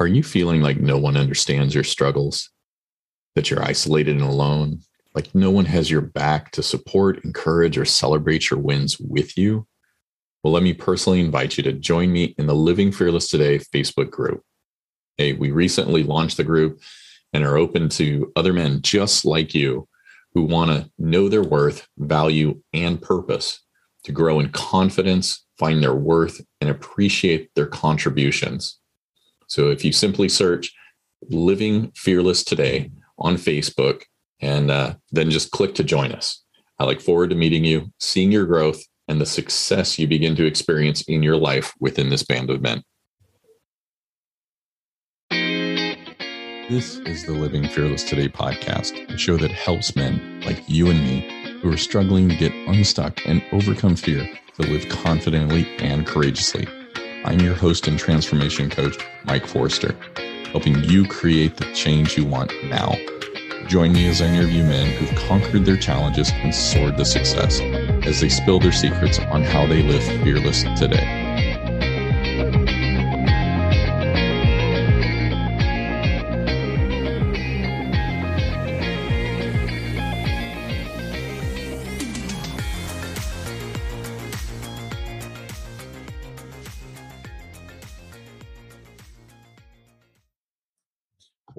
Are you feeling like no one understands your struggles? That you're isolated and alone? Like no one has your back to support, encourage, or celebrate your wins with you? Well, let me personally invite you to join me in the Living Fearless Today Facebook group. Hey, we recently launched the group and are open to other men just like you who want to know their worth, value, and purpose to grow in confidence, find their worth, and appreciate their contributions. So if you simply search Living Fearless Today on Facebook and uh, then just click to join us. I look forward to meeting you, seeing your growth, and the success you begin to experience in your life within this band of men. This is the Living Fearless Today podcast, a show that helps men like you and me who are struggling to get unstuck and overcome fear to live confidently and courageously. I'm your host and transformation coach, Mike Forrester, helping you create the change you want now. Join me as I interview men who've conquered their challenges and soared to success as they spill their secrets on how they live fearless today.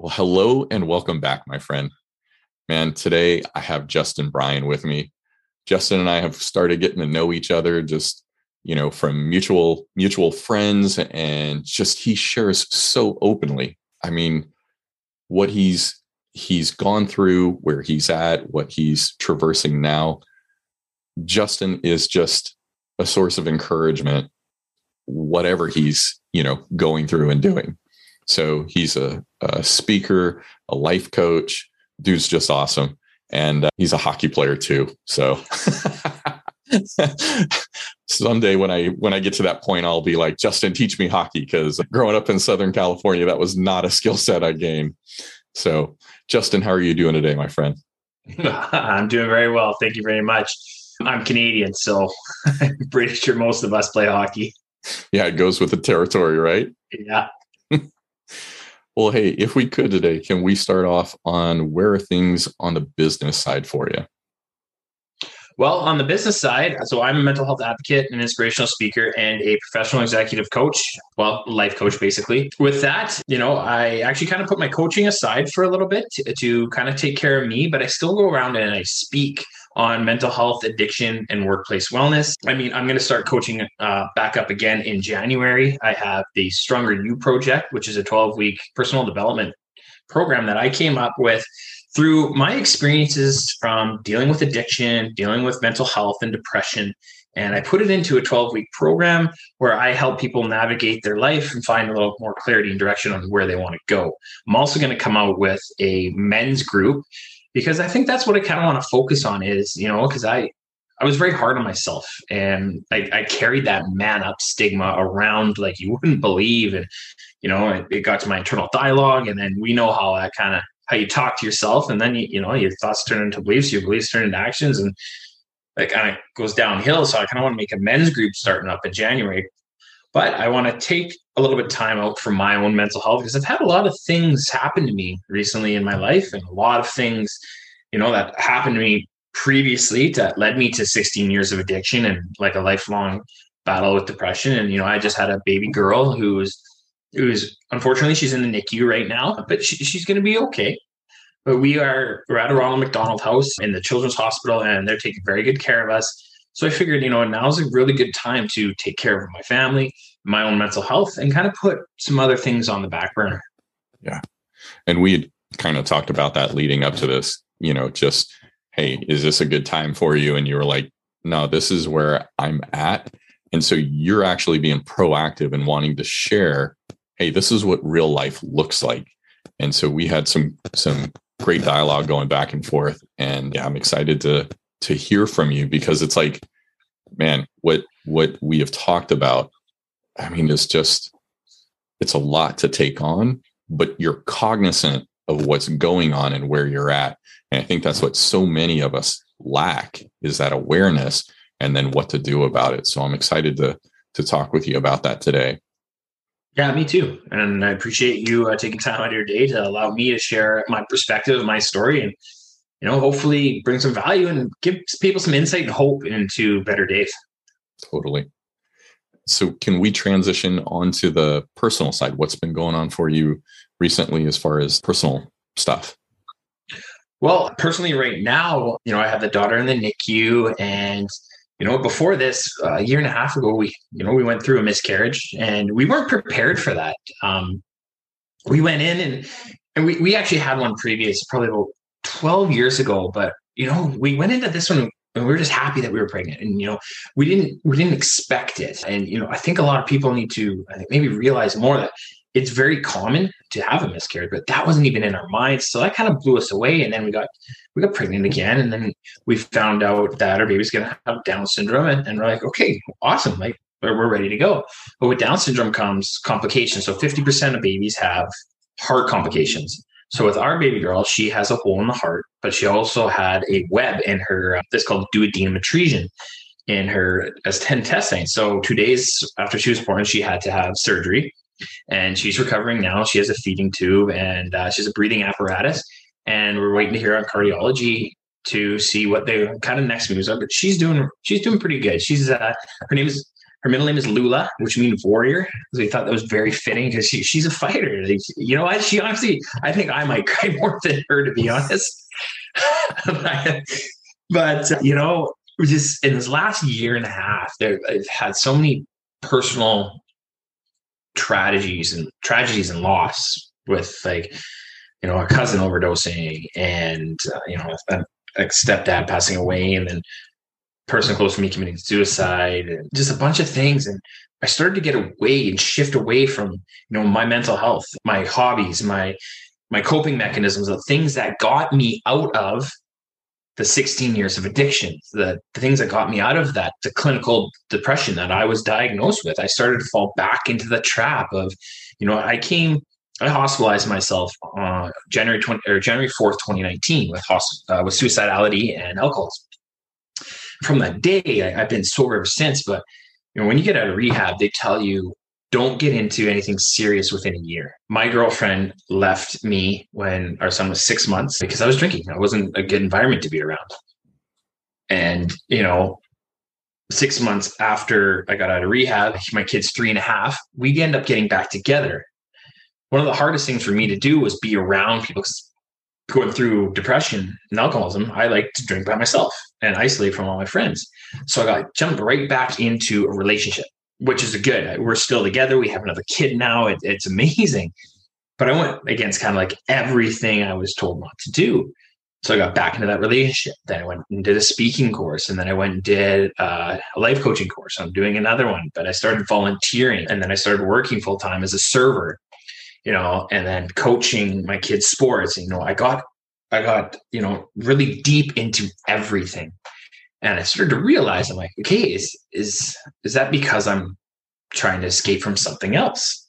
Well, hello and welcome back, my friend. Man, today I have Justin Bryan with me. Justin and I have started getting to know each other just, you know, from mutual mutual friends and just he shares so openly. I mean, what he's he's gone through, where he's at, what he's traversing now. Justin is just a source of encouragement whatever he's, you know, going through and doing. So he's a, a speaker, a life coach. Dude's just awesome. And uh, he's a hockey player too. So someday when I when I get to that point, I'll be like, Justin, teach me hockey because growing up in Southern California, that was not a skill set I gained. So, Justin, how are you doing today, my friend? I'm doing very well. Thank you very much. I'm Canadian, so I'm pretty sure most of us play hockey. Yeah, it goes with the territory, right? Yeah. Well, hey, if we could today, can we start off on where are things on the business side for you? Well, on the business side, so I'm a mental health advocate, an inspirational speaker, and a professional executive coach. Well, life coach, basically. With that, you know, I actually kind of put my coaching aside for a little bit to, to kind of take care of me, but I still go around and I speak on mental health, addiction, and workplace wellness. I mean, I'm going to start coaching uh, back up again in January. I have the Stronger You Project, which is a 12 week personal development program that I came up with through my experiences from dealing with addiction, dealing with mental health and depression. And I put it into a 12 week program where I help people navigate their life and find a little more clarity and direction on where they want to go. I'm also going to come out with a men's group because I think that's what I kind of want to focus on is, you know, because I, I was very hard on myself and I, I, carried that man up stigma around like you wouldn't believe. And, you know, it, it got to my internal dialogue. And then we know how that kind of, how you talk to yourself and then, you, you know, your thoughts turn into beliefs, your beliefs turn into actions and that kind of goes downhill. So I kind of want to make a men's group starting up in January. But I want to take a little bit of time out for my own mental health because I've had a lot of things happen to me recently in my life and a lot of things, you know, that happened to me previously that led me to 16 years of addiction and like a lifelong battle with depression. And, you know, I just had a baby girl who's, who's unfortunately she's in the NICU right now, but she, she's going to be okay. But we are, we're at a Ronald McDonald house in the children's hospital and they're taking very good care of us. So I figured, you know, now's a really good time to take care of my family, my own mental health, and kind of put some other things on the back burner. Yeah. And we had kind of talked about that leading up to this, you know, just, hey, is this a good time for you? And you were like, no, this is where I'm at. And so you're actually being proactive and wanting to share, hey, this is what real life looks like. And so we had some some great dialogue going back and forth. And yeah, I'm excited to to hear from you because it's like, man, what what we have talked about, I mean, it's just it's a lot to take on, but you're cognizant of what's going on and where you're at. And I think that's what so many of us lack is that awareness and then what to do about it. So I'm excited to to talk with you about that today. Yeah, me too. And I appreciate you uh, taking time out of your day to allow me to share my perspective, my story, and you know, hopefully bring some value and give people some insight and hope into better days. Totally. So, can we transition onto the personal side? What's been going on for you recently as far as personal stuff? Well, personally, right now, you know, I have the daughter in the NICU, and you know, before this, uh, a year and a half ago, we, you know, we went through a miscarriage, and we weren't prepared for that. Um, we went in and and we, we actually had one previous, probably about 12 years ago, but you know, we went into this one and we were just happy that we were pregnant. And you know we didn't we didn't expect it. And you know i think a lot of people need to i think maybe realize more that it's very common to have a miscarriage but that wasn't even in our minds. So that kind of blew us away. And then we got we got pregnant again. And then we found out that our baby's going to have down syndrome. And, and we're like okay awesome. Like we're ready to go. But with down syndrome comes complications. So 50% of babies have heart complications so with our baby girl, she has a hole in the heart, but she also had a web in her, uh, this called duodenum intrusion in her intestine. So two days after she was born, she had to have surgery and she's recovering now. She has a feeding tube and uh, she has a breathing apparatus. And we're waiting to hear on cardiology to see what the kind of next moves are. But she's doing she's doing pretty good. She's uh, her name is her middle name is Lula, which means warrior. So we thought that was very fitting because she, she's a fighter. You know what? She honestly, I think I might cry more than her, to be honest. but, uh, you know, just in this last year and a half, there, I've had so many personal tragedies and tragedies and loss with like, you know, a cousin overdosing and, uh, you know, a, a stepdad passing away and then person close to me committing suicide and just a bunch of things. And i started to get away and shift away from you know my mental health my hobbies my my coping mechanisms the things that got me out of the 16 years of addiction the, the things that got me out of that the clinical depression that i was diagnosed with. I started to fall back into the trap of you know i came I hospitalized myself uh, January 20 or January 4th, 2019 with, uh, with suicidality and alcoholism from that day, I, have been sober ever since. But you know, when you get out of rehab, they tell you don't get into anything serious within a year. My girlfriend left me when our son was six months because I was drinking. I wasn't a good environment to be around. And you know, six months after I got out of rehab, my kid's three and a half. We end up getting back together. One of the hardest things for me to do was be around people because going through depression and alcoholism, I like to drink by myself and isolate from all my friends. So I got jumped right back into a relationship, which is good. We're still together. We have another kid now. It, it's amazing. But I went against kind of like everything I was told not to do. So I got back into that relationship. Then I went and did a speaking course, and then I went and did uh, a life coaching course. I'm doing another one, but I started volunteering, and then I started working full time as a server you know, and then coaching my kids' sports. You know, I got I got, you know, really deep into everything. And I started to realize I'm like, okay, is is is that because I'm trying to escape from something else?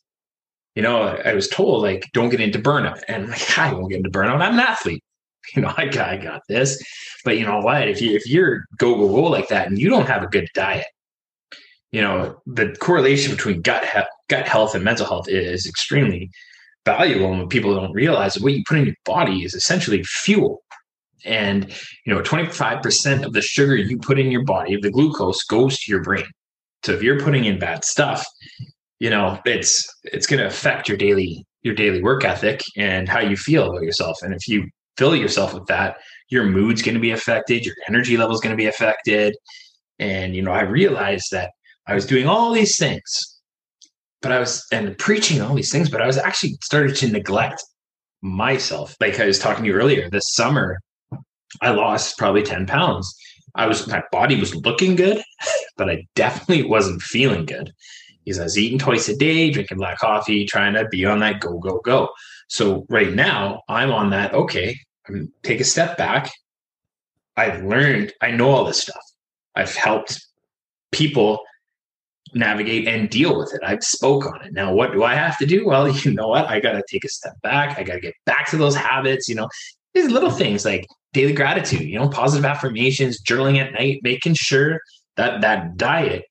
You know, I was told like, don't get into burnout. And I'm like, I won't get into burnout. I'm an athlete. You know, I got, I got this. But you know what? If you if you're go go go like that and you don't have a good diet, you know, the correlation between gut health, gut health and mental health is extremely valuable. And people don't realize what you put in your body is essentially fuel. And you know 25% of the sugar you put in your body the glucose goes to your brain. So if you're putting in bad stuff you know it's it's going to affect your daily your daily work ethic and how you feel about yourself. And if you fill yourself with that your mood's going to be affected your energy level is going to be affected. And you know i realized that i was doing all these things but I was and preaching all these things, but I was actually started to neglect myself. Like I was talking to you earlier, this summer, I lost probably 10 pounds. I was my body was looking good, but I definitely wasn't feeling good. Because I was eating twice a day, drinking black coffee, trying to be on that go, go, go. So right now I'm on that, okay, I'm take a step back. I've learned, I know all this stuff. I've helped people navigate and deal with it. I've spoke on it. Now, what do I have to do? Well, you know what? I got to take a step back. I got to get back to those habits. You know, these little things like daily gratitude. You know, positive affirmations, journaling at night, making sure that that diet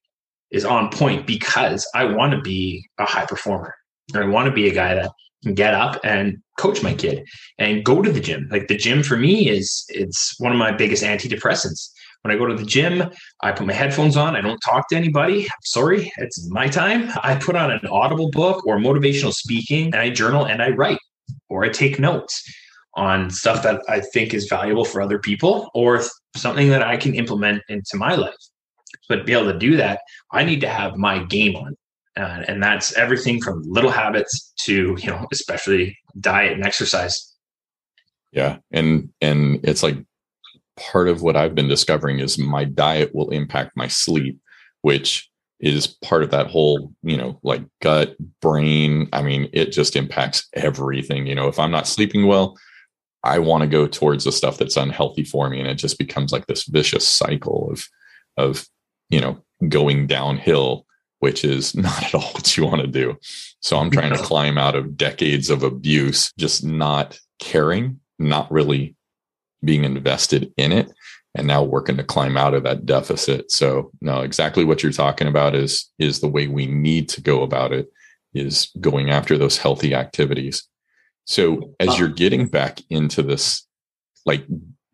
is on point because I want to be a high performer. I want to be a guy that can get up and coach my kid and go to the gym. Like the gym for me is it's one of my biggest antidepressants. When I go to the gym, I put my headphones on. I don't talk to anybody. Sorry, it's my time. I put on an audible book or motivational speaking and I journal and I write or I take notes on stuff that I think is valuable for other people or something that I can implement into my life. But to be able to do that, I need to have my game on. Uh, and that's everything from little habits to, you know, especially diet and exercise. Yeah. And and it's like part of what I've been discovering is my diet will impact my sleep, which is part of that whole, you know, like gut, brain. I mean, it just impacts everything. You know, if I'm not sleeping well, I want to go towards the stuff that's unhealthy for me. And it just becomes like this vicious cycle of, of, you know, going downhill, which is not at all what you want to do. So I'm trying to climb out of decades of abuse, just not caring, not really being invested in it and now working to climb out of that deficit. So no, exactly what you're talking about is is the way we need to go about it is going after those healthy activities. So as uh-huh. you're getting back into this like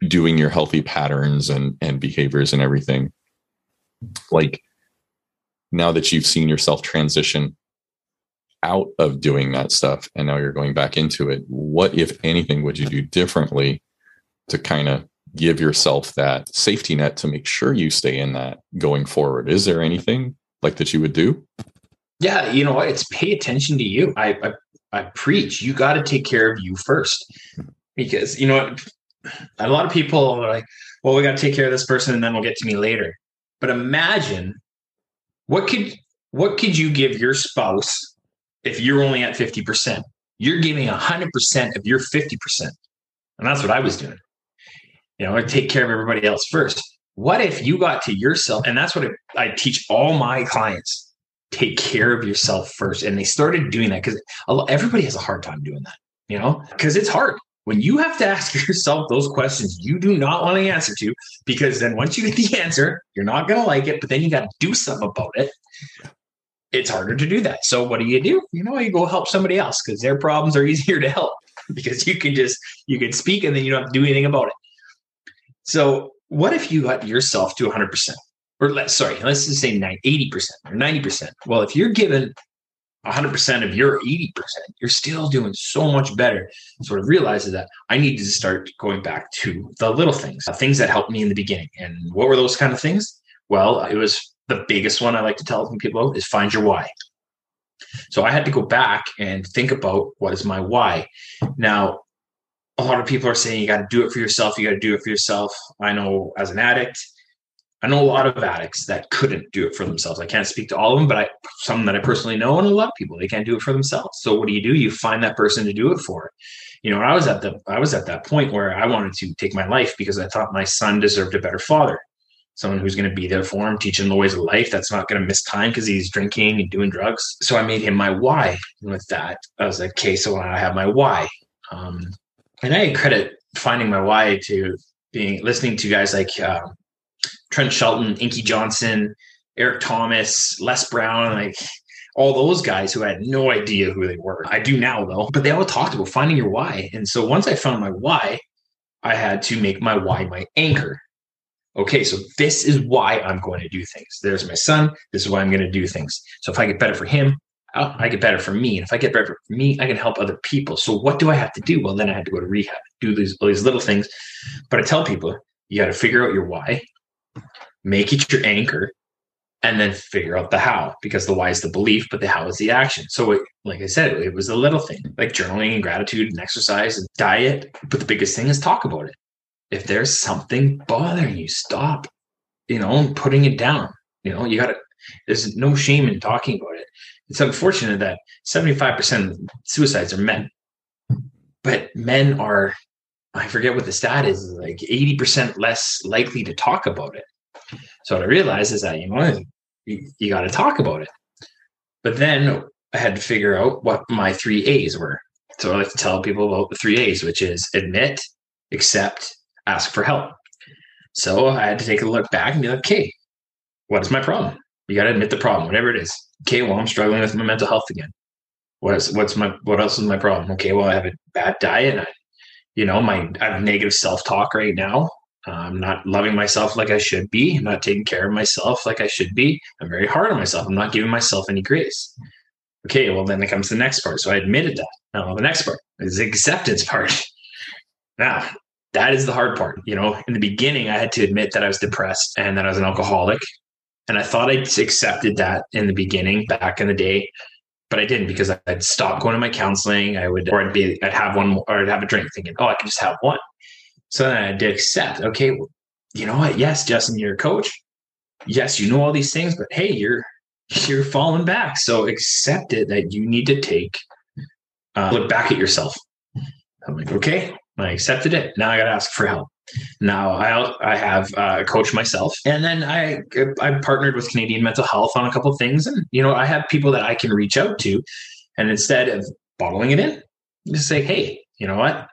doing your healthy patterns and and behaviors and everything like now that you've seen yourself transition out of doing that stuff and now you're going back into it what if anything would you uh-huh. do differently to kind of give yourself that safety net to make sure you stay in that going forward. Is there anything like that you would do? Yeah, you know? It's pay attention to you. I I, I preach. You got to take care of you first, because you know a lot of people are like, "Well, we got to take care of this person, and then we'll get to me later." But imagine what could what could you give your spouse if you're only at fifty percent? You're giving hundred percent of your fifty percent, and that's what I was doing you know, take care of everybody else first. What if you got to yourself? And that's what I teach all my clients take care of yourself first. And they started doing that because everybody has a hard time doing that, you know, because it's hard. When you have to ask yourself those questions you do not want to answer to, because then once you get the answer, you're not going to like it, but then you got to do something about it. It's harder to do that. So what do you do? You know, you go help somebody else because their problems are easier to help because you can just you can speak and then you don't have to do anything about it. So what if you got yourself to 100%? Or let's sorry, let's just say 80% or 90%. Well, if you're given 100% of your 80%, you're still doing so much better. Sort of realizes that I need to start going back to the little things, uh, things that helped me in the beginning. And what were those kind of things? Well, it was the biggest one I like to tell people is find your why. So I had to go back and think about what is my why. Now, a lot of people are saying you got to do it for yourself. You got to do it for yourself. I know as an addict, I know a lot of addicts that couldn't do it for themselves. I can't speak to all of them, but I some that I personally know and a lot of people they can't do it for themselves. So what do you do? You find that person to do it for. You know, I was at the I was at that point where I wanted to take my life because I thought my son deserved a better father, someone who's going to be there for him, teach him the ways of life. That's not going to miss time because he's drinking and doing drugs. So I made him my why. And with that, I was like, okay, so I have my why. Um, and I credit finding my why to being listening to guys like uh, Trent Shelton, Inky Johnson, Eric Thomas, Les Brown, like all those guys who I had no idea who they were. I do now though, but they all talked about finding your why. And so once I found my why, I had to make my why my anchor. Okay, so this is why I'm going to do things. There's my son. This is why I'm going to do things. So if I get better for him, I get better for me. And if I get better for me, I can help other people. So what do I have to do? Well, then I had to go to rehab, do these, all these little things. But I tell people, you got to figure out your why, make it your anchor, and then figure out the how because the why is the belief, but the how is the action. So, it, like I said, it was a little thing like journaling and gratitude and exercise and diet. But the biggest thing is talk about it. If there's something bothering you, stop, you know, putting it down. You know, you got to, there's no shame in talking about it it's unfortunate that 75% of suicides are men. But men are, I forget what the stat is, like 80% less likely to talk about it. So what I realized is that, you know, you, you got to talk about it. But then I had to figure out what my three A's were. So I like to tell people about the three A's, which is admit, accept, ask for help. So I had to take a look back and be like, okay, what is my problem? You got to admit the problem, whatever it is okay, well, I'm struggling with my mental health again. What's what's my what else is my problem? Okay, well, I have a bad diet. I, you know, my I have negative self talk right now. Uh, I'm not loving myself like I should be. I'm not taking care of myself like I should be. I'm very hard on myself. I'm not giving myself any grace. Okay, well, then it comes the next part. So I admitted that. Now, the next part is the acceptance part. Now, that is the hard part. You know, in the beginning, I had to admit that I was depressed and that I was an alcoholic. And I thought I'd accepted that in the beginning, back in the day, but I didn't because I'd stop going to my counseling. I would, or I'd be, I'd have one, or I'd have a drink, thinking, oh, I can just have one. So then I to accept, okay, well, you know what? Yes, Justin, you're a coach. Yes, you know all these things, but hey, you're you're falling back. So accept it that you need to take uh, look back at yourself. I'm like, okay, I accepted it. Now I got to ask for help. Now I I have uh, coached myself, and then I I partnered with Canadian Mental Health on a couple things, and you know I have people that I can reach out to, and instead of bottling it in, just say, hey, you know what,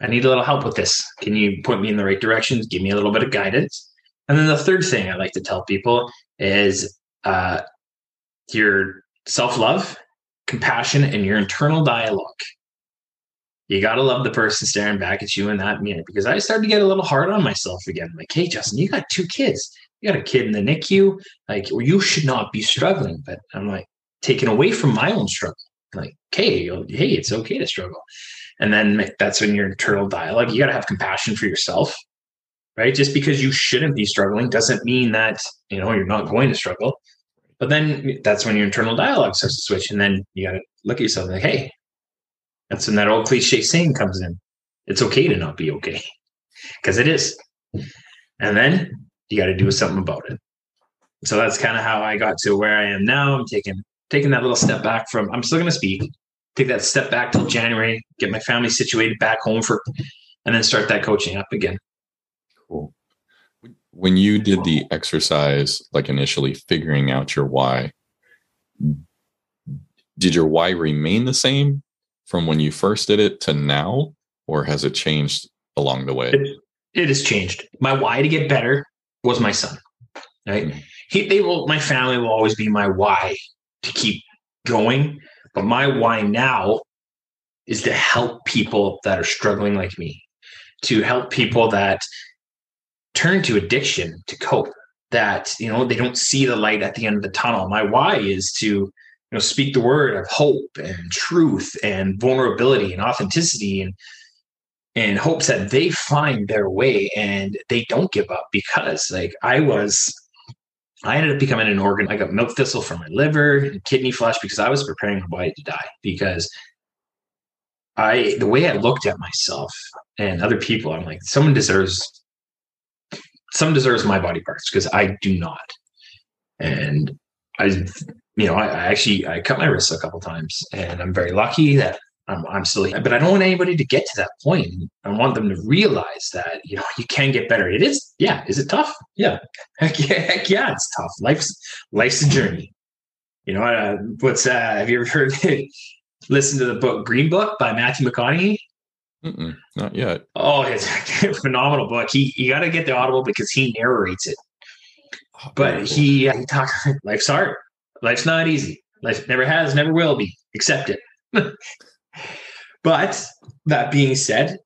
I need a little help with this. Can you point me in the right direction? Give me a little bit of guidance. And then the third thing I like to tell people is uh, your self love, compassion, and your internal dialogue. You got to love the person staring back at you in that mirror because I started to get a little hard on myself again. Like, hey, Justin, you got two kids. You got a kid in the NICU. Like, well, you should not be struggling. But I'm like, taken away from my own struggle. Like, hey, hey, it's okay to struggle. And then that's when your internal dialogue, you got to have compassion for yourself, right? Just because you shouldn't be struggling doesn't mean that, you know, you're not going to struggle. But then that's when your internal dialogue starts to switch. And then you got to look at yourself and like, hey, that's when that old cliche saying comes in. It's okay to not be okay because it is. And then you got to do something about it. So that's kind of how I got to where I am now. I'm taking taking that little step back from I'm still going to speak, take that step back till January, get my family situated back home for, and then start that coaching up again. Cool. When you did the exercise, like initially figuring out your why, did your why remain the same from when you first did it to now, or has it changed along the way? It, it has changed. My why to get better was my son. Right? Mm-hmm. He, they will. My family will always be my why to keep going but my why now is to help people that are struggling like me, to help people that turn to addiction to cope, that, you know, they don't see the light at the end of the tunnel. My why is to, you know, speak the word of hope and truth and vulnerability and authenticity and in hopes that they find their way and they don't give up because like I was I ended up becoming an organ. I got milk thistle for my liver and kidney flush because I was preparing my body to die. Because I, the way I looked at myself and other people, I'm like, someone deserves, someone deserves my body parts because I do not. And I, you know, I, I actually I cut my wrists a couple times, and I'm very lucky that I'm, I'm still here. But I don't want anybody to get to that point. I want them to realize that, you know, you can get better. It is, yeah. Is it tough? Yeah. Heck yeah, heck yeah, it's tough. Life's life's a journey. You know, uh, what's uh have you ever heard listen to the book Green Book by Matthew McConaughey? Mm-mm, not yet. Oh, it's a phenomenal book. He you got to get the audible because he narrates it. Oh, but he he talks life's hard. Life's not easy. Life never has, never will be. Accept it. But that being said,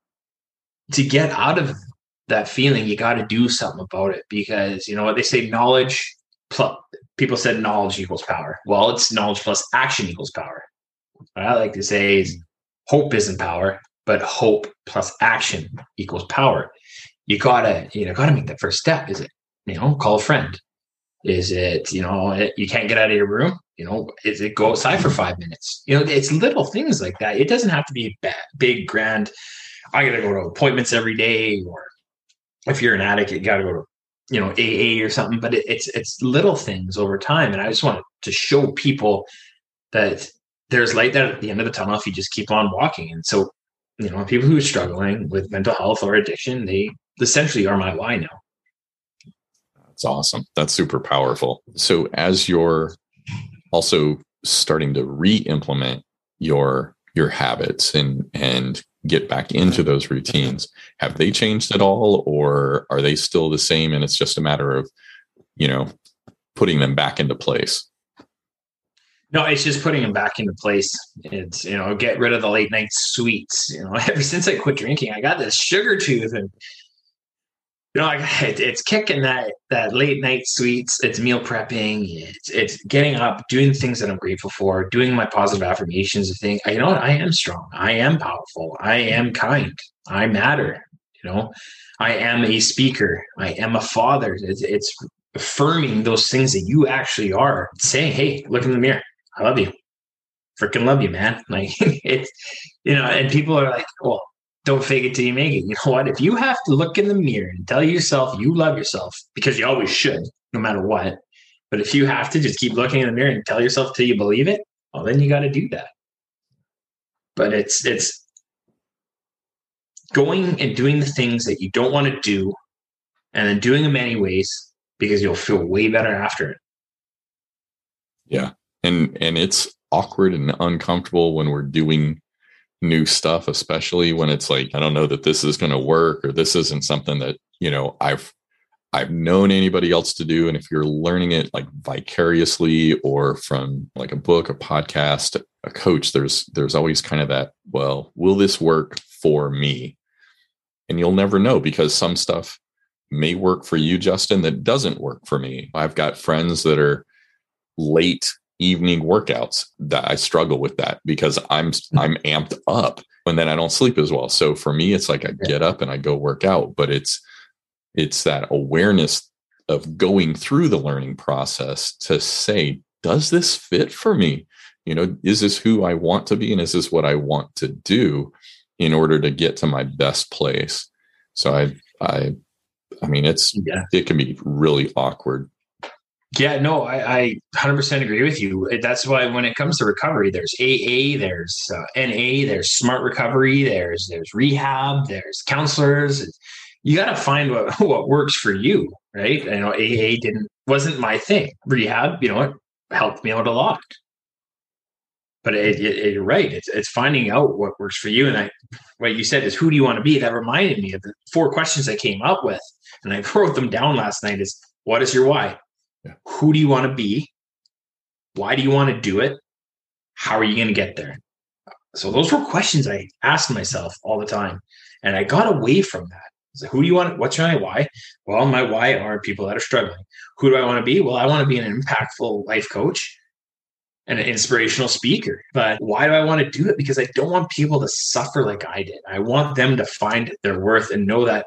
to get out of that feeling, you got to do something about it because you know what they say knowledge plus people said knowledge equals power. Well, it's knowledge plus action equals power. What I like to say is hope isn't power, but hope plus action equals power. You gotta, you know, gotta make that first step. Is it, you know, call a friend? Is it, you know, it, you can't get out of your room? You know, is it go outside for five minutes? You know, it's little things like that. It doesn't have to be big, grand. I got to go to appointments every day, or if you're an addict, you got to go to, you know, AA or something. But it, it's it's little things over time, and I just want to show people that there's light at the end of the tunnel if you just keep on walking. And so, you know, people who are struggling with mental health or addiction, they essentially are my why now. That's awesome. That's super powerful. So as you're also starting to re-implement your your habits and and get back into those routines, have they changed at all or are they still the same and it's just a matter of, you know, putting them back into place? No, it's just putting them back into place. It's you know, get rid of the late night sweets. You know, ever since I quit drinking, I got this sugar tooth, and you know, like it, it's kicking that that late night sweets. It's meal prepping. It's it's getting up, doing things that I'm grateful for, doing my positive affirmations. The thing, you know, what? I am strong. I am powerful. I am kind. I matter. You know, I am a speaker. I am a father. It's, it's affirming those things that you actually are. Saying, "Hey, look in the mirror. I love you. Freaking love you, man." Like it's, you know, and people are like, "Well, don't fake it till you make it." You know what? If you have to look in the mirror and tell yourself you love yourself, because you always should, no matter what. But if you have to just keep looking in the mirror and tell yourself till you believe it, well, then you got to do that. But it's it's going and doing the things that you don't want to do and then doing them anyways because you'll feel way better after it. Yeah. And and it's awkward and uncomfortable when we're doing new stuff, especially when it's like, I don't know that this is going to work or this isn't something that, you know, I've I've known anybody else to do. And if you're learning it like vicariously or from like a book, a podcast, a coach, there's there's always kind of that, well, will this work for me? And you'll never know because some stuff may work for you, Justin, that doesn't work for me. I've got friends that are late evening workouts that I struggle with that because I'm hmm. I'm amped up and then I don't sleep as well. So for me, it's like I get up and I go work out, but it's it's that awareness of going through the learning process to say, does this fit for me? You know, is this who I want to be and is this what I want to do in order to get to my best place? So I I I mean it's yeah. it can be really awkward yeah, no, I, I 100% agree with you. That's why when it comes to recovery, there's AA, there's uh, NA, there's smart recovery, there's there's rehab, there's counselors. You got to find what what works for you, right? I know AA didn't wasn't my thing. Rehab, you know, it helped me out a lot. But it, it, it, you're right. It's it's finding out what works for you. And I, what you said is, who do you want to be? That reminded me of the four questions I came up with, and I wrote them down last night. Is what is your why? Yeah. Who do you want to be? Why do you want to do it? How are you going to get there? So those were questions I asked myself all the time. And I got away from that. So who do you want? What's my why? Well, my why are people that are struggling. Who do I want to be? Well, I want to be an impactful life coach and an inspirational speaker. But why do I want to do it? Because I don't want people to suffer like I did. I want them to find their worth and know that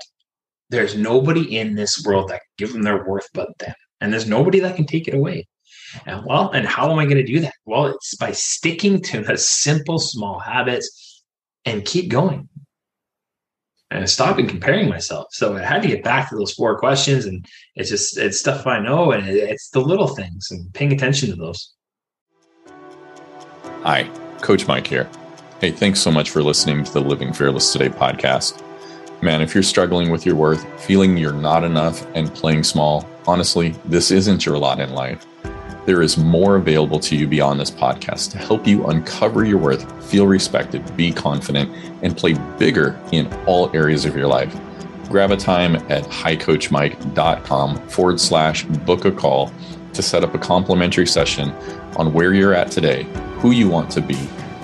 there's nobody in this world that can give them their worth but them and there's nobody that can take it away. And well, and how am I going to do that? Well, it's by sticking to the simple, small habits and keep going and stopping comparing myself. So I had to get back to those four questions, and it's just it's stuff I know, and it's the little things and paying attention to those. Hi, Coach Mike here. Hey, thanks so much for listening to the Living Fearless Today podcast. Man, if you're struggling with your worth, feeling you're not enough, and playing small, honestly, this isn't your lot in life. There is more available to you beyond this podcast to help you uncover your worth, feel respected, be confident, and play bigger in all areas of your life. Grab a time at highcoachmike.com forward slash book a call to set up a complimentary session on where you're at today, who you want to be,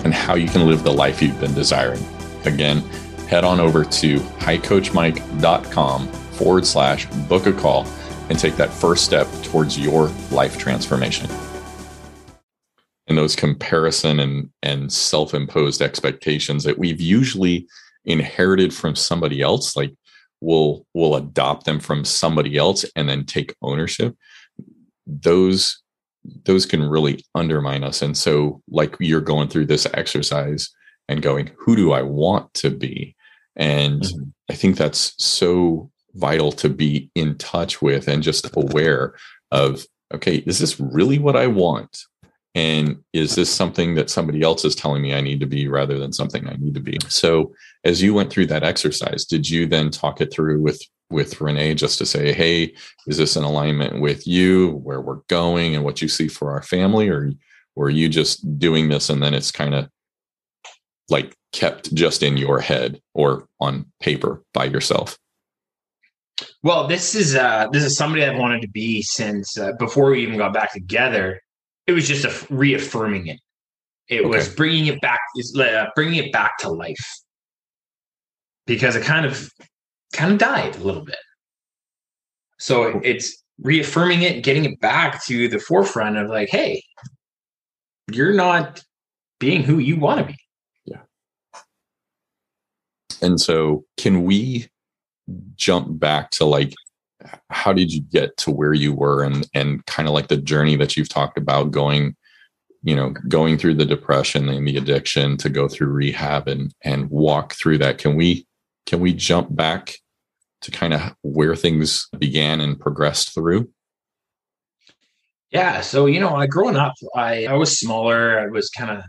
and how you can live the life you've been desiring. Again, head on over to highcoachmike.com forward slash book a call and take that first step towards your life transformation. And those comparison and, and self imposed expectations that we've usually inherited from somebody else, like we'll, we'll adopt them from somebody else and then take ownership. Those, those can really undermine us. And so, like you're going through this exercise and going, who do I want to be? And mm-hmm. I think that's so vital to be in touch with and just aware of okay, is this really what I want? And is this something that somebody else is telling me I need to be rather than something I need to be? So as you went through that exercise, did you then talk it through with with Renee just to say, hey, is this in alignment with you, where we're going and what you see for our family? Or were you just doing this and then it's kind of like kept just in your head or on paper by yourself? Well, this is uh, this is somebody I've wanted to be since uh, before we even got back together. it was just a reaffirming it. It okay. was bringing it back, uh, bringing it back to life because it kind of kind of died a little bit. So it's reaffirming it, getting it back to the forefront of like, hey, you're not being who you want to be. Yeah. And so, can we jump back to like, how did you get to where you were, and and kind of like the journey that you've talked about going, you know, going through the depression and the addiction to go through rehab and and walk through that? Can we can we jump back to kind of where things began and progressed through? Yeah. So, you know, I growing up, I, I was smaller. I was kind of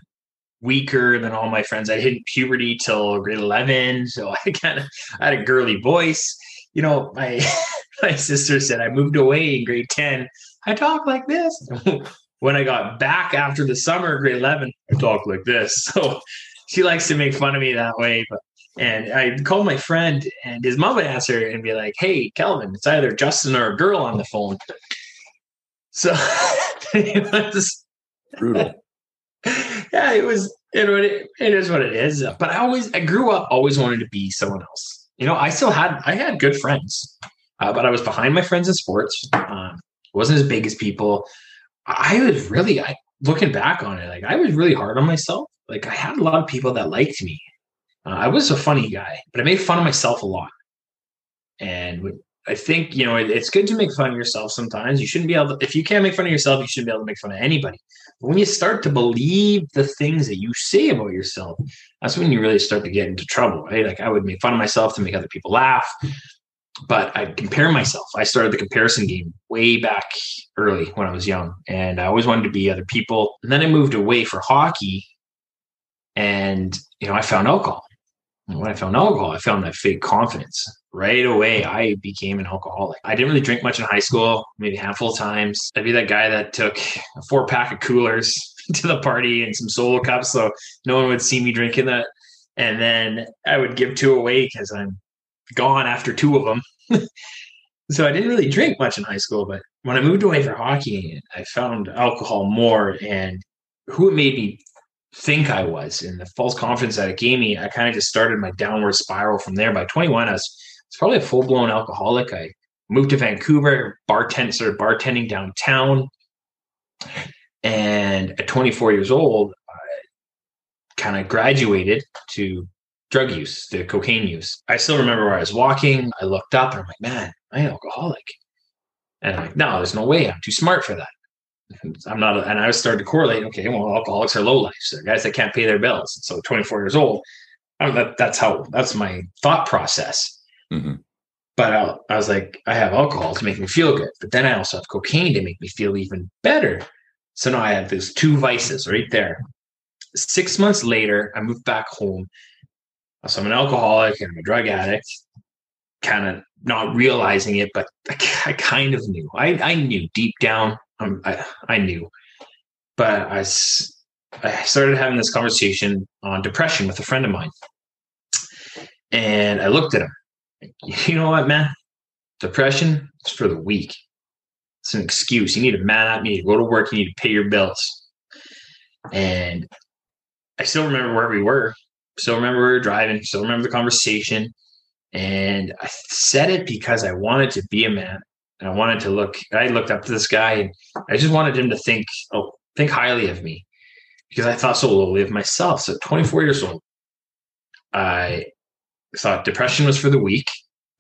weaker than all my friends. I hit puberty till grade 11. So I kind of had a girly voice. You know, my, my sister said I moved away in grade 10. I talk like this. when I got back after the summer, grade 11, I talk like this. So she likes to make fun of me that way. But and I'd call my friend, and his mom would answer and be like, "Hey, Kelvin, it's either Justin or a girl on the phone." So it was brutal. Yeah, it was. It, it is what it is. But I always, I grew up always wanted to be someone else. You know, I still had, I had good friends, uh, but I was behind my friends in sports. Um, wasn't as big as people. I was really, I looking back on it, like I was really hard on myself. Like I had a lot of people that liked me. Uh, I was a funny guy, but I made fun of myself a lot. And I think you know it, it's good to make fun of yourself sometimes. You shouldn't be able to, if you can't make fun of yourself, you shouldn't be able to make fun of anybody. When you start to believe the things that you say about yourself, that's when you really start to get into trouble, right? Like I would make fun of myself to make other people laugh, but I compare myself. I started the comparison game way back early when I was young, and I always wanted to be other people. And then I moved away for hockey, and you know I found alcohol. And when I found alcohol, I found that fake confidence right away I became an alcoholic. I didn't really drink much in high school, maybe a handful of times. I'd be that guy that took a four pack of coolers to the party and some solo cups so no one would see me drinking that. And then I would give two away because I'm gone after two of them. so I didn't really drink much in high school, but when I moved away for hockey, I found alcohol more and who it made me think I was and the false confidence that it gave me, I kind of just started my downward spiral from there. By 21, I was it's probably a full blown alcoholic. I moved to Vancouver, bartend, started bartending downtown. And at 24 years old, I kind of graduated to drug use, the cocaine use. I still remember where I was walking. I looked up and I'm like, man, I'm an alcoholic. And I'm like, no, there's no way. I'm too smart for that. I'm not, a, and I started to correlate. Okay, well, alcoholics are low life. They're guys that can't pay their bills. So 24 years old, that, that's how that's my thought process. Mm-hmm. But I, I was like, I have alcohol to make me feel good, but then I also have cocaine to make me feel even better. So now I have those two vices right there. Six months later, I moved back home. So I'm an alcoholic and I'm a drug addict, kind of not realizing it, but I, kind of knew. I, I knew deep down. Um, I, I knew. But I, I started having this conversation on depression with a friend of mine. And I looked at him you know what, man? Depression is for the weak. It's an excuse. You need to man up. You need to go to work. You need to pay your bills. And I still remember where we were. Still remember we were driving. Still remember the conversation. And I said it because I wanted to be a man. And I wanted to look. I looked up to this guy, and I just wanted him to think, oh, think highly of me, because I thought so lowly of myself. So, 24 years old, I thought depression was for the weak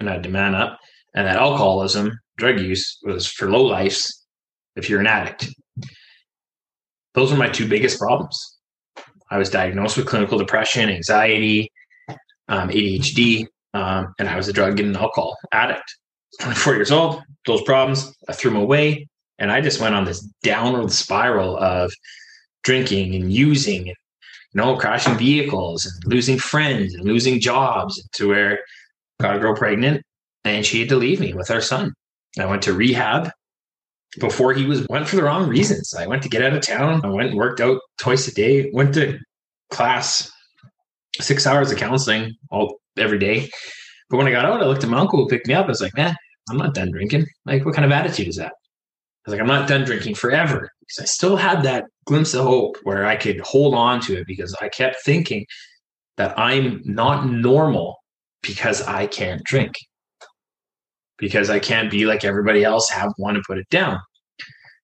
and I had to man up, and that alcoholism, drug use was for low lifes if you're an addict. Those were my two biggest problems. I was diagnosed with clinical depression, anxiety, um, ADHD, um, and I was a drug and alcohol addict. 24 years old, those problems, I threw them away. And I just went on this downward spiral of drinking and using and you know, crashing vehicles and losing friends and losing jobs to where I got a girl pregnant and she had to leave me with our son. I went to rehab before he was went for the wrong reasons. I went to get out of town. I went and worked out twice a day, went to class, six hours of counseling all every day. But when I got out, I looked at my uncle who picked me up. I was like, man, I'm not done drinking. Like, what kind of attitude is that? I was like, I'm not done drinking forever because I still had that glimpse of hope where I could hold on to it because I kept thinking that I'm not normal because I can't drink, because I can't be like everybody else, have one and put it down.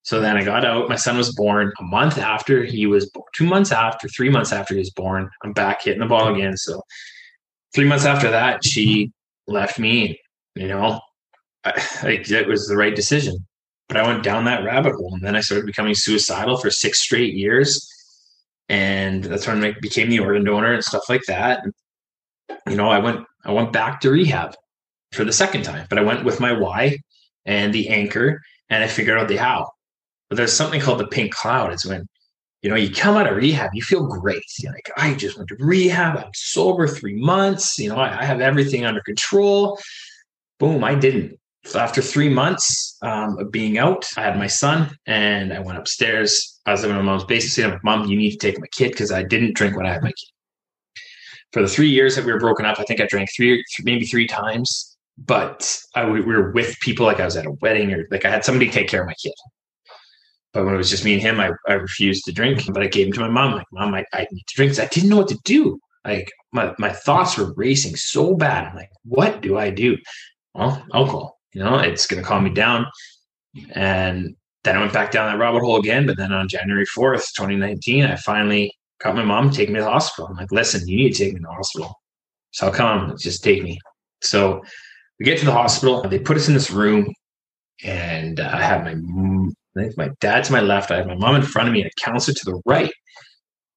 So then I got out. My son was born a month after he was born, two months after, three months after he was born. I'm back hitting the ball again. So three months after that, she left me. You know, I, it was the right decision. But I went down that rabbit hole, and then I started becoming suicidal for six straight years. And that's when I became the organ donor and stuff like that. And, you know, I went I went back to rehab for the second time, but I went with my why and the anchor, and I figured out the how. But there's something called the pink cloud. It's when, you know, you come out of rehab, you feel great. You're like, I just went to rehab. I'm sober three months. You know, I, I have everything under control. Boom, I didn't. After three months um, of being out, I had my son and I went upstairs. I was living in my mom's basement. I'm like, Mom, you need to take my kid because I didn't drink when I had my kid. For the three years that we were broken up, I think I drank three, maybe three times. But I, we were with people like I was at a wedding or like I had somebody take care of my kid. But when it was just me and him, I, I refused to drink. But I gave him to my mom. Like, mom, I, I need to drink. I didn't know what to do. Like my, my thoughts were racing so bad. I'm like, what do I do? Well, alcohol. You know, it's gonna calm me down. And then I went back down that rabbit hole again. But then on January 4th, 2019, I finally got my mom to take me to the hospital. I'm like, listen, you need to take me to the hospital. So I'll come, just take me. So we get to the hospital. They put us in this room, and uh, I have my I think my dad to my left. I have my mom in front of me and a counselor to the right.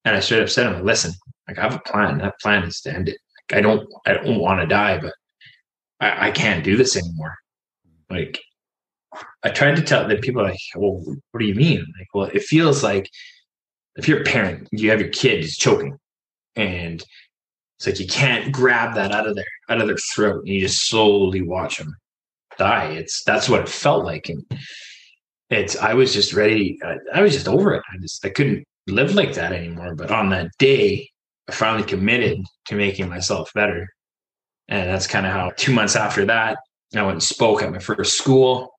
And I straight up said to him, listen, like I have a plan. That plan is to end it. Like, I don't I don't want to die, but I, I can't do this anymore. Like I tried to tell the people like, well, what do you mean? Like, well, it feels like if you're a parent, you have your kid is choking and it's like you can't grab that out of their out of their throat and you just slowly watch them die. It's that's what it felt like. And it's I was just ready. I, I was just over it. I just I couldn't live like that anymore. But on that day, I finally committed to making myself better. And that's kind of how two months after that, I went and spoke at my first school.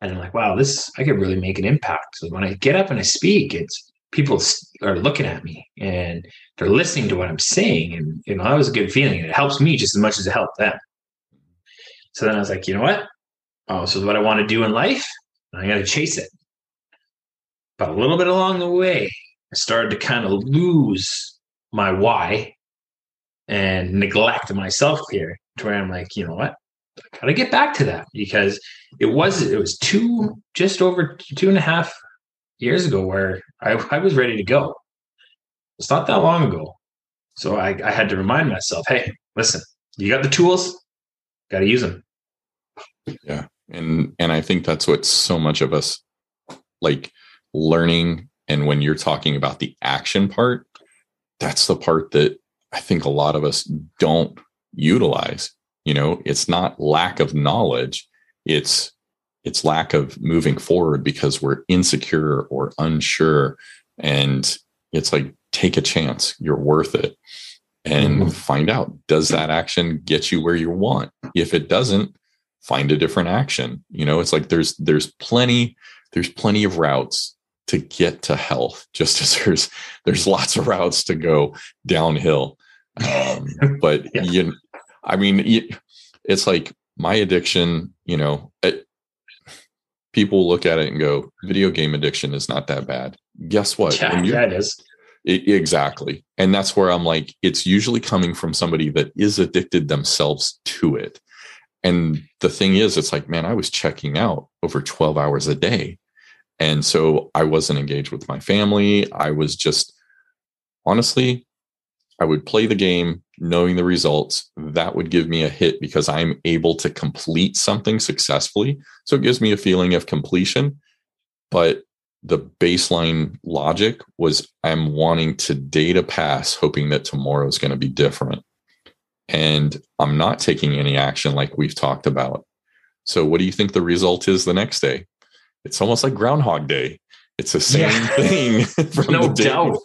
And I'm like, wow, this I could really make an impact. So when I get up and I speak, it's people are looking at me and they're listening to what I'm saying. And you know, that was a good feeling. It helps me just as much as it helped them. So then I was like, you know what? Oh, so what I want to do in life I got to chase it. But a little bit along the way, I started to kind of lose my why and neglect myself here to where I'm like, you know what? Gotta get back to that because it was it was two just over two and a half years ago where I, I was ready to go. It's not that long ago. So I, I had to remind myself, hey, listen, you got the tools, gotta use them. Yeah and and i think that's what so much of us like learning and when you're talking about the action part that's the part that i think a lot of us don't utilize you know it's not lack of knowledge it's it's lack of moving forward because we're insecure or unsure. And it's like take a chance you're worth it. And mm-hmm. find out does that action get you where you want? If it doesn't find a different action. You know it's like there's there's plenty there's plenty of routes to get to health just as there's there's lots of routes to go downhill. Um, but yeah. you i mean it's like my addiction you know it, people look at it and go video game addiction is not that bad. Guess what? Yeah, yeah it is. It, exactly. And that's where i'm like it's usually coming from somebody that is addicted themselves to it. And the thing is, it's like, man, I was checking out over 12 hours a day. And so I wasn't engaged with my family. I was just, honestly, I would play the game knowing the results. That would give me a hit because I'm able to complete something successfully. So it gives me a feeling of completion. But the baseline logic was I'm wanting today to pass, hoping that tomorrow is going to be different and I'm not taking any action like we've talked about. So, what do you think the result is the next day? It's almost like Groundhog Day. It's the same yeah. thing. no doubt.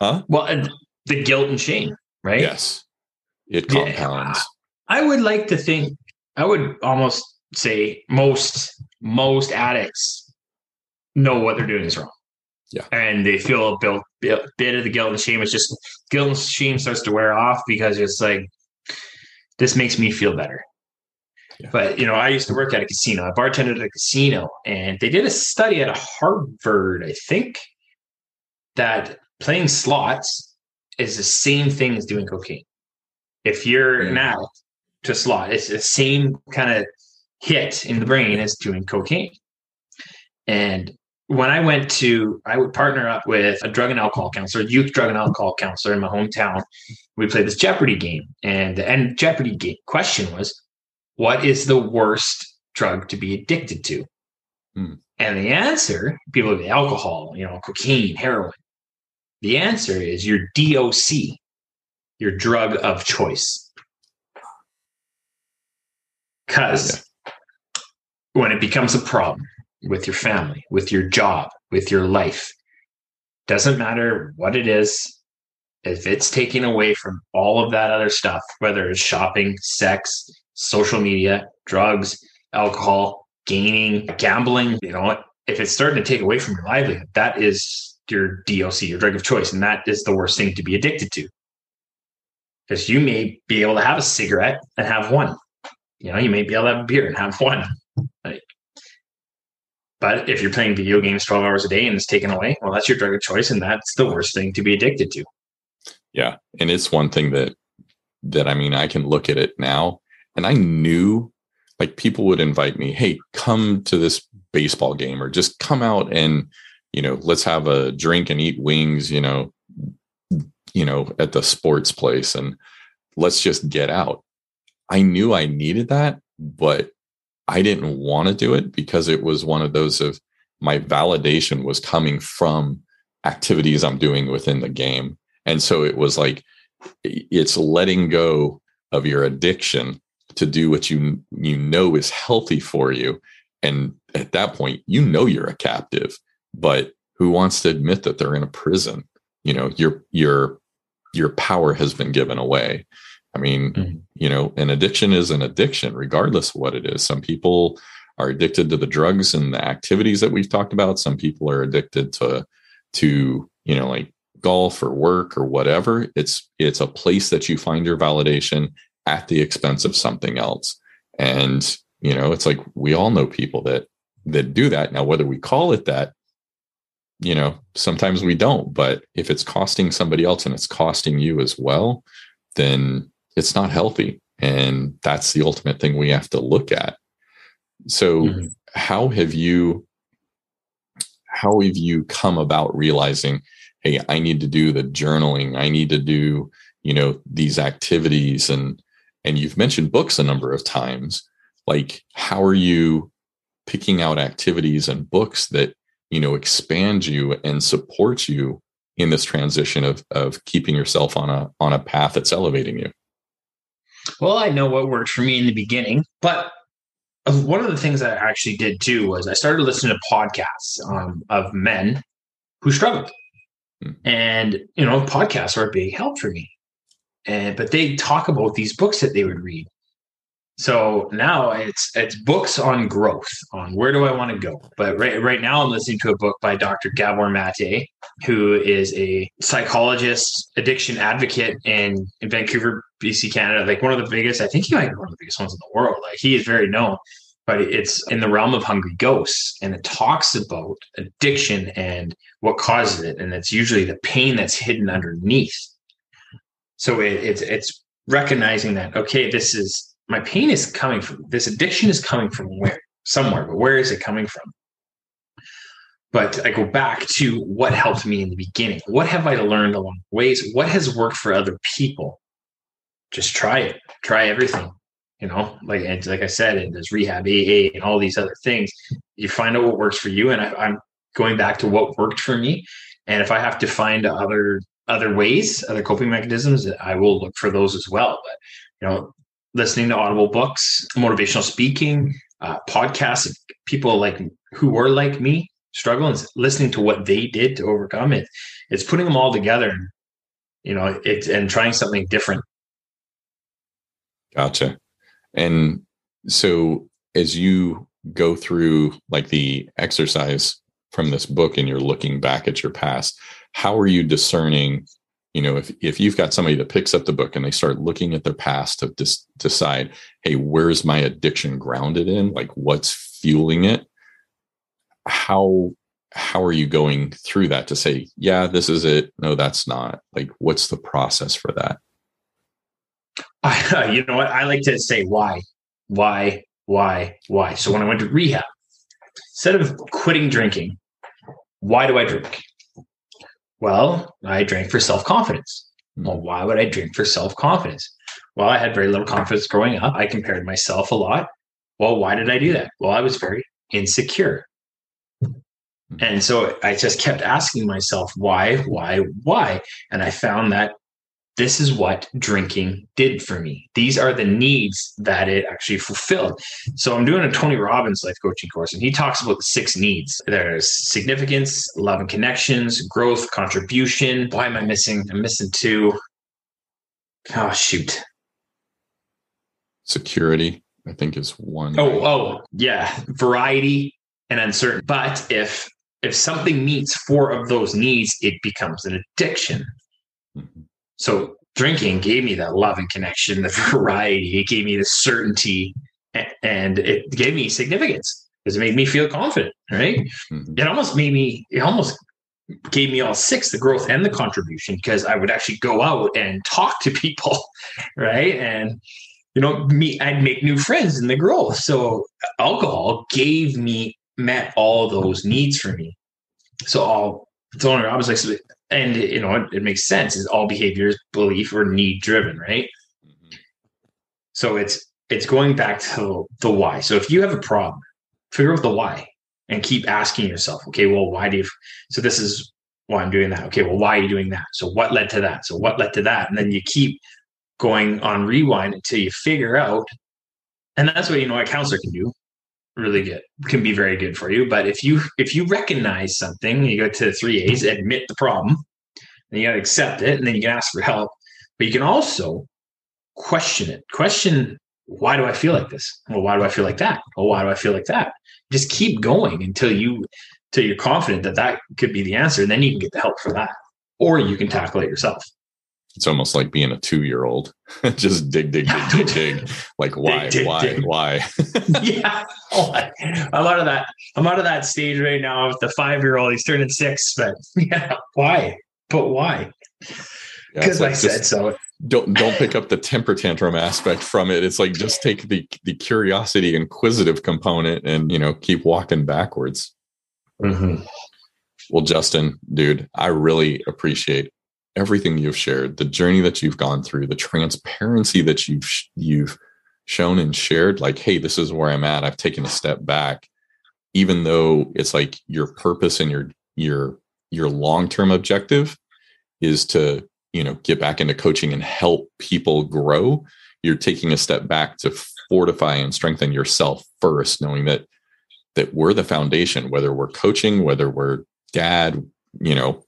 Huh? Well, the guilt and shame, right? Yes. It compounds. Yeah. I would like to think, I would almost say most most addicts know what they're doing is wrong. Yeah. And they feel a bit, bit, bit of the guilt and shame. It's just guilt and shame starts to wear off because it's like, this makes me feel better. Yeah. But you know, I used to work at a casino. I bartended at a casino, and they did a study at Harvard, I think, that playing slots is the same thing as doing cocaine. If you're yeah. addict to slot, it's the same kind of hit in the brain as doing cocaine. And when I went to, I would partner up with a drug and alcohol counselor, youth drug and alcohol counselor in my hometown. We played this Jeopardy game, and the end Jeopardy game question was, "What is the worst drug to be addicted to?" Hmm. And the answer, people would be alcohol, you know, cocaine, heroin. The answer is your DOC, your drug of choice. Because yeah. when it becomes a problem, with your family, with your job, with your life. Doesn't matter what it is. If it's taking away from all of that other stuff, whether it's shopping, sex, social media, drugs, alcohol, gaining, gambling, you know, if it's starting to take away from your livelihood, that is your DOC, your drug of choice. And that is the worst thing to be addicted to. Because you may be able to have a cigarette and have one. You know, you may be able to have a beer and have one. But if you're playing video games 12 hours a day and it's taken away, well, that's your drug of choice. And that's the worst thing to be addicted to. Yeah. And it's one thing that, that I mean, I can look at it now and I knew like people would invite me, Hey, come to this baseball game or just come out and, you know, let's have a drink and eat wings, you know, you know, at the sports place and let's just get out. I knew I needed that, but I didn't want to do it because it was one of those of my validation was coming from activities I'm doing within the game. And so it was like it's letting go of your addiction to do what you you know is healthy for you. And at that point, you know you're a captive, but who wants to admit that they're in a prison? You know, your your your power has been given away. I mean, mm-hmm. you know, an addiction is an addiction, regardless of what it is. Some people are addicted to the drugs and the activities that we've talked about. Some people are addicted to, to, you know, like golf or work or whatever. It's, it's a place that you find your validation at the expense of something else. And, you know, it's like we all know people that, that do that. Now, whether we call it that, you know, sometimes we don't, but if it's costing somebody else and it's costing you as well, then it's not healthy. And that's the ultimate thing we have to look at. So mm-hmm. how have you how have you come about realizing, hey, I need to do the journaling, I need to do, you know, these activities and and you've mentioned books a number of times. Like, how are you picking out activities and books that, you know, expand you and support you in this transition of of keeping yourself on a on a path that's elevating you? Well, I know what worked for me in the beginning, but one of the things I actually did too was I started listening to podcasts um, of men who struggled, hmm. and you know, podcasts are a big help for me. And but they talk about these books that they would read, so now it's it's books on growth, on where do I want to go. But right right now I'm listening to a book by Dr. Gabor Mate, who is a psychologist, addiction advocate in, in Vancouver, BC, Canada. Like one of the biggest, I think he might be one of the biggest ones in the world. Like he is very known, but it's in the realm of hungry ghosts. And it talks about addiction and what causes it. And it's usually the pain that's hidden underneath. So it, it's it's recognizing that, okay, this is my pain is coming from this addiction is coming from where somewhere but where is it coming from? But i go back to what helped me in the beginning. What have i learned along the ways? What has worked for other people? Just try it. Try everything you know? Like and like i said and there's rehab aa and all these other things. You find out what works for you and I, i'm going back to what worked for me. And if i have to find other other ways other coping mechanisms i will look for those as well. But you know listening to audible books, motivational speaking, uh, podcasts, people like who were like me struggling, listening to what they did to overcome it. It's putting them all together, you know, it and trying something different. Gotcha. And so as you go through like the exercise from this book and you're looking back at your past, how are you discerning? You know, if if you've got somebody that picks up the book and they start looking at their past to dis- decide, hey, where's my addiction grounded in? Like, what's fueling it? How how are you going through that to say, yeah, this is it? No, that's not. Like, what's the process for that? I, you know what? I like to say why, why, why, why. So when I went to rehab, instead of quitting drinking, why do I drink? Well, I drank for self confidence. Well, why would I drink for self confidence? Well, I had very little confidence growing up. I compared myself a lot. Well, why did I do that? Well, I was very insecure. And so I just kept asking myself, why, why, why? And I found that this is what drinking did for me. These are the needs that it actually fulfilled. So I'm doing a Tony Robbins life coaching course, and he talks about the six needs. There's significance, love and connections, growth, contribution. Why am I missing? I'm missing two. Oh shoot. Security, I think, is one. Oh, oh, yeah. Variety and uncertain. But if if something meets four of those needs, it becomes an addiction. Mm-hmm. So drinking gave me that love and connection, the variety. It gave me the certainty, and it gave me significance because it made me feel confident. Right? Mm-hmm. It almost made me. It almost gave me all six the growth and the contribution because I would actually go out and talk to people, right? And you know, me, I'd make new friends in the growth. So alcohol gave me met all those needs for me. So all Tony Robbins like, and you know, it, it makes sense. Is all behaviors belief or need driven, right? Mm-hmm. So it's it's going back to the why. So if you have a problem, figure out the why and keep asking yourself, okay, well, why do you? So this is why I'm doing that. Okay, well, why are you doing that? So what led to that? So what led to that? And then you keep going on rewind until you figure out. And that's what you know a counselor can do really good can be very good for you. But if you if you recognize something you go to the three a's admit the problem and you got to accept it and then you can ask for help. But you can also question it. Question why do i feel like this? Well why do i feel like that? Well why do i feel like that? Just keep going until you until you're confident that that could be the answer and then you can get the help for that. Or you can tackle it yourself it's almost like being a two year old. Just dig, dig, dig, dig, dig. Like why, dig, dig, why, dig. why? yeah. Oh, I'm out of that. I'm out of that stage right now with the five year old. He's turning six, but yeah, why? But why? Because yeah, like I said so. Don't don't pick up the temper tantrum aspect from it. It's like just take the the curiosity, inquisitive component, and you know keep walking backwards. Mm-hmm. Well, Justin, dude, I really appreciate everything you've shared, the journey that you've gone through, the transparency that you've you've shown and shared like hey, this is where I'm at. I've taken a step back even though it's like your purpose and your your your long-term objective is to, you know, get back into coaching and help people grow, you're taking a step back to fortify and strengthen yourself first knowing that that we're the foundation whether we're coaching whether we're dad you know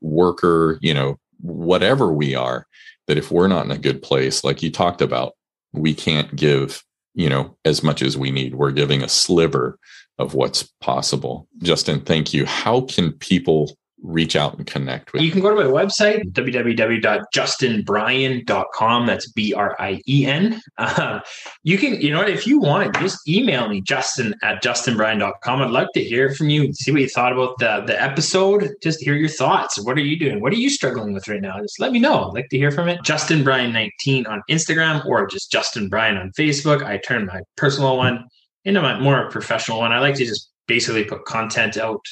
worker, you know, whatever we are, that if we're not in a good place, like you talked about, we can't give, you know, as much as we need. We're giving a sliver of what's possible. Justin, thank you. How can people reach out and connect with you can go to my website www.justinbrien.com that's b-r-i-e-n uh, you can you know what if you want just email me justin at justinbrien.com i'd love to hear from you see what you thought about the the episode. Just hear your thoughts. What are you doing? What are you struggling with right now? Just let me know. I'd like to hear from it. justin brien 19 on instagram or just justin brien on facebook. I turn my personal one into my more professional one. I like to just basically put content out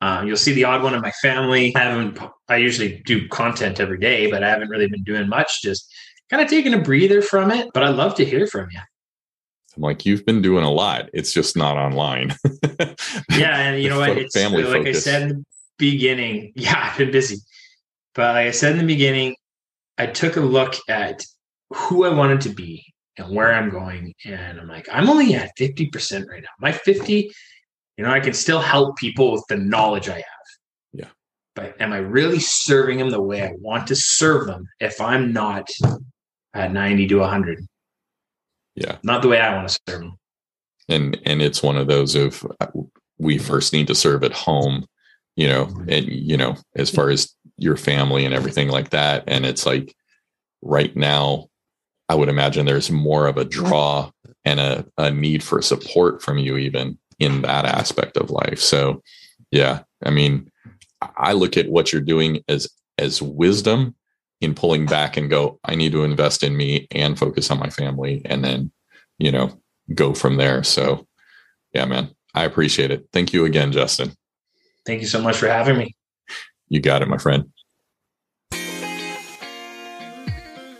um, you'll see the odd one in my family. I haven't. I usually do content every day, but I haven't really been doing much. Just kind of taking a breather from it. But I'd love to hear from you. I'm like, you've been doing a lot. It's just not online. yeah, and you know what? It's family like focus. I said in the beginning. Yeah, I've been busy, but like I said in the beginning, I took a look at who I wanted to be and where I'm going, and I'm like, I'm only at 50 percent right now. My 50 you know, I can still help people with the knowledge I have. Yeah. But am I really serving them the way I want to serve them if I'm not at 90 to 100? Yeah. Not the way I want to serve them. And and it's one of those of uh, we first need to serve at home, you know, and, you know, as far as your family and everything like that. And it's like right now, I would imagine there's more of a draw and a, a need for support from you, even in that aspect of life. So, yeah, I mean, I look at what you're doing as as wisdom in pulling back and go, I need to invest in me and focus on my family, and then, you know, go from there. So, yeah, man, I appreciate it. Thank you again, Justin. Thank you so much for having me. You got it, my friend.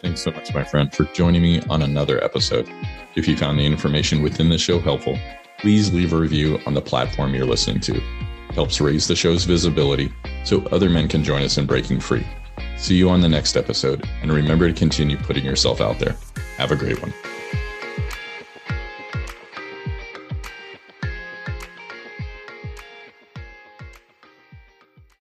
Thanks so much, my friend, for joining me on another episode. If you found the information within the show helpful, please leave a review on the platform you're listening to. It helps raise the show's visibility so other men can join us in breaking free. See you on the next episode, and remember to continue putting yourself out there. Have a great one.